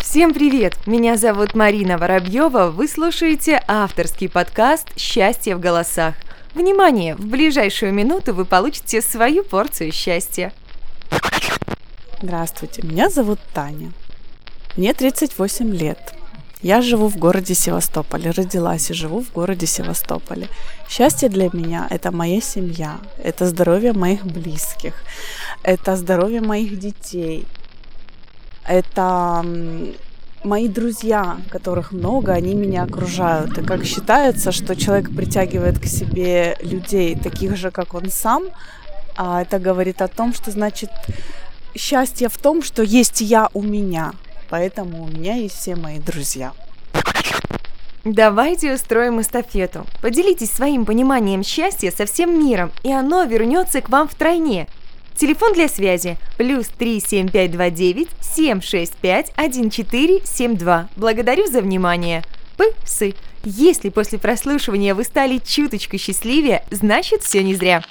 Всем привет! Меня зовут Марина Воробьева. Вы слушаете авторский подкаст «Счастье в голосах». Внимание! В ближайшую минуту вы получите свою порцию счастья. Здравствуйте, меня зовут Таня. Мне 38 лет. Я живу в городе Севастополе, родилась и живу в городе Севастополе. Счастье для меня – это моя семья, это здоровье моих близких, это здоровье моих детей, это мои друзья, которых много, они меня окружают. И как считается, что человек притягивает к себе людей, таких же, как он сам, а это говорит о том, что значит счастье в том, что есть я у меня – Поэтому у меня есть все мои друзья. Давайте устроим эстафету. Поделитесь своим пониманием счастья со всем миром, и оно вернется к вам втройне. Телефон для связи плюс 37529 765 1472. Благодарю за внимание. Псы. Если после прослушивания вы стали чуточку счастливее, значит все не зря.